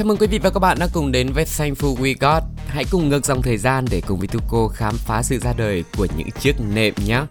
Chào mừng quý vị và các bạn đã cùng đến với Thankful We Got. Hãy cùng ngược dòng thời gian để cùng với Tuko khám phá sự ra đời của những chiếc nệm nhé.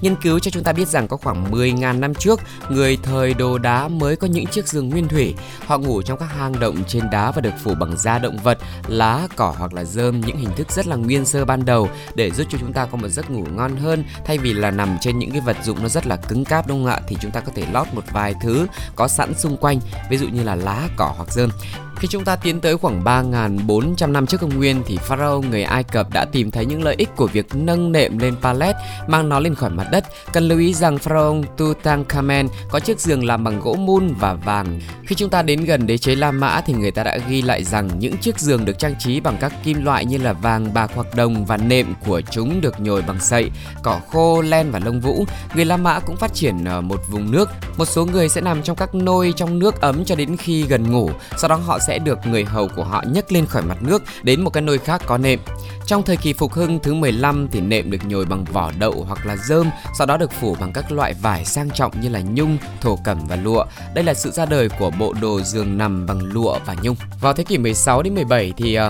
Nghiên cứu cho chúng ta biết rằng có khoảng 10.000 năm trước, người thời đồ đá mới có những chiếc giường nguyên thủy. Họ ngủ trong các hang động trên đá và được phủ bằng da động vật, lá, cỏ hoặc là rơm, những hình thức rất là nguyên sơ ban đầu để giúp cho chúng ta có một giấc ngủ ngon hơn thay vì là nằm trên những cái vật dụng nó rất là cứng cáp đúng không ạ? Thì chúng ta có thể lót một vài thứ có sẵn xung quanh, ví dụ như là lá, cỏ hoặc rơm. Khi chúng ta tiến tới khoảng 3.400 năm trước công nguyên thì Pharaoh người Ai Cập đã tìm thấy những lợi ích của việc nâng nệm lên pallet, mang nó lên khỏi mặt đất. Cần lưu ý rằng Pharaoh Tutankhamen có chiếc giường làm bằng gỗ mun và vàng. Khi chúng ta đến gần đế chế La Mã thì người ta đã ghi lại rằng những chiếc giường được trang trí bằng các kim loại như là vàng, bạc hoặc đồng và nệm của chúng được nhồi bằng sậy, cỏ khô, len và lông vũ. Người La Mã cũng phát triển ở một vùng nước. Một số người sẽ nằm trong các nôi trong nước ấm cho đến khi gần ngủ, sau đó họ sẽ được người hầu của họ nhấc lên khỏi mặt nước đến một cái nơi khác có nệm. Trong thời kỳ phục hưng thứ 15 thì nệm được nhồi bằng vỏ đậu hoặc là dơm, sau đó được phủ bằng các loại vải sang trọng như là nhung, thổ cẩm và lụa. Đây là sự ra đời của bộ đồ giường nằm bằng lụa và nhung. Vào thế kỷ 16 đến 17 thì uh,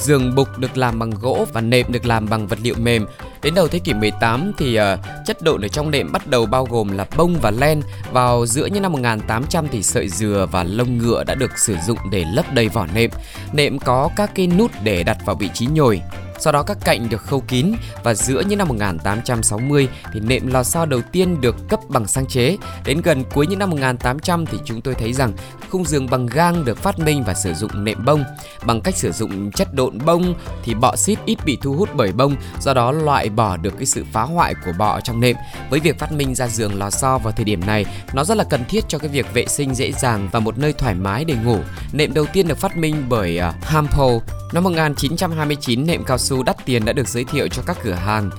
giường bục được làm bằng gỗ và nệm được làm bằng vật liệu mềm. Đến đầu thế kỷ 18 thì uh, chất độn ở trong nệm bắt đầu bao gồm là bông và len. Vào giữa những năm 1800 thì sợi dừa và lông ngựa đã được sử dụng để lấp đầy vỏ nệm. Nệm có các cái nút để đặt vào vị trí nhồi. Sau đó các cạnh được khâu kín và giữa những năm 1860 thì nệm lò xo đầu tiên được cấp bằng sáng chế. Đến gần cuối những năm 1800 thì chúng tôi thấy rằng khung giường bằng gang được phát minh và sử dụng nệm bông. Bằng cách sử dụng chất độn bông thì bọ xít ít bị thu hút bởi bông, do đó loại bỏ được cái sự phá hoại của bọ trong nệm. Với việc phát minh ra giường lò xo vào thời điểm này, nó rất là cần thiết cho cái việc vệ sinh dễ dàng và một nơi thoải mái để ngủ. Nệm đầu tiên được phát minh bởi uh, Năm 1929, nệm cao su đắt tiền đã được giới thiệu cho các cửa hàng.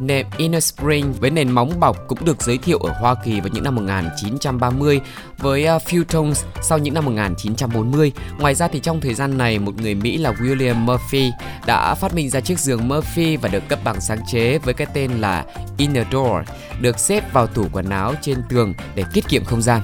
Nệm Inner Spring với nền móng bọc cũng được giới thiệu ở Hoa Kỳ vào những năm 1930 với uh, sau những năm 1940. Ngoài ra thì trong thời gian này, một người Mỹ là William Murphy đã phát minh ra chiếc giường Murphy và được cấp bằng sáng chế với cái tên là Inner Door, được xếp vào tủ quần áo trên tường để tiết kiệm không gian.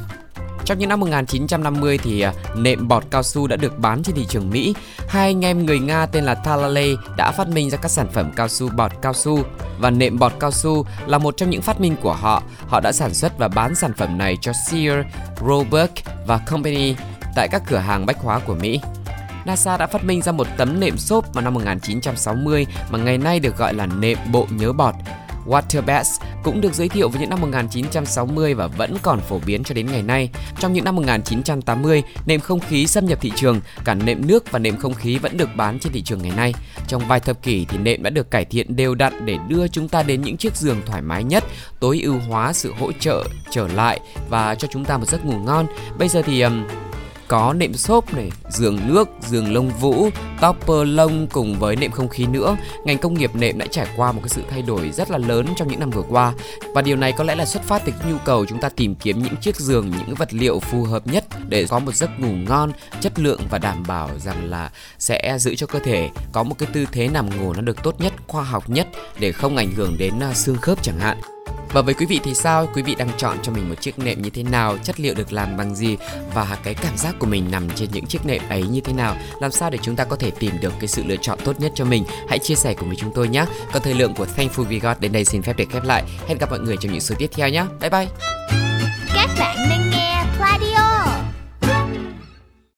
Trong những năm 1950 thì à, nệm bọt cao su đã được bán trên thị trường Mỹ. Hai anh em người Nga tên là Talale đã phát minh ra các sản phẩm cao su bọt cao su và nệm bọt cao su là một trong những phát minh của họ. Họ đã sản xuất và bán sản phẩm này cho Sears, Roebuck và Company tại các cửa hàng bách hóa của Mỹ. NASA đã phát minh ra một tấm nệm xốp vào năm 1960 mà ngày nay được gọi là nệm bộ nhớ bọt. Waterbeds cũng được giới thiệu vào những năm 1960 và vẫn còn phổ biến cho đến ngày nay. Trong những năm 1980, nệm không khí xâm nhập thị trường, cả nệm nước và nệm không khí vẫn được bán trên thị trường ngày nay. Trong vài thập kỷ thì nệm đã được cải thiện đều đặn để đưa chúng ta đến những chiếc giường thoải mái nhất, tối ưu hóa sự hỗ trợ trở lại và cho chúng ta một giấc ngủ ngon. Bây giờ thì um, có nệm xốp này, giường nước, giường lông vũ, topper lông cùng với nệm không khí nữa. Ngành công nghiệp nệm đã trải qua một cái sự thay đổi rất là lớn trong những năm vừa qua và điều này có lẽ là xuất phát từ nhu cầu chúng ta tìm kiếm những chiếc giường, những vật liệu phù hợp nhất để có một giấc ngủ ngon, chất lượng và đảm bảo rằng là sẽ giữ cho cơ thể có một cái tư thế nằm ngủ nó được tốt nhất, khoa học nhất để không ảnh hưởng đến à, xương khớp chẳng hạn. Và với quý vị thì sao? Quý vị đang chọn cho mình một chiếc nệm như thế nào? Chất liệu được làm bằng gì? Và cái cảm giác của mình nằm trên những chiếc nệm ấy như thế nào? Làm sao để chúng ta có thể tìm được cái sự lựa chọn tốt nhất cho mình? Hãy chia sẻ cùng với chúng tôi nhé. Còn thời lượng của Thankful We Got đến đây xin phép được khép lại. Hẹn gặp mọi người trong những số tiếp theo nhé. Bye bye! Các bạn.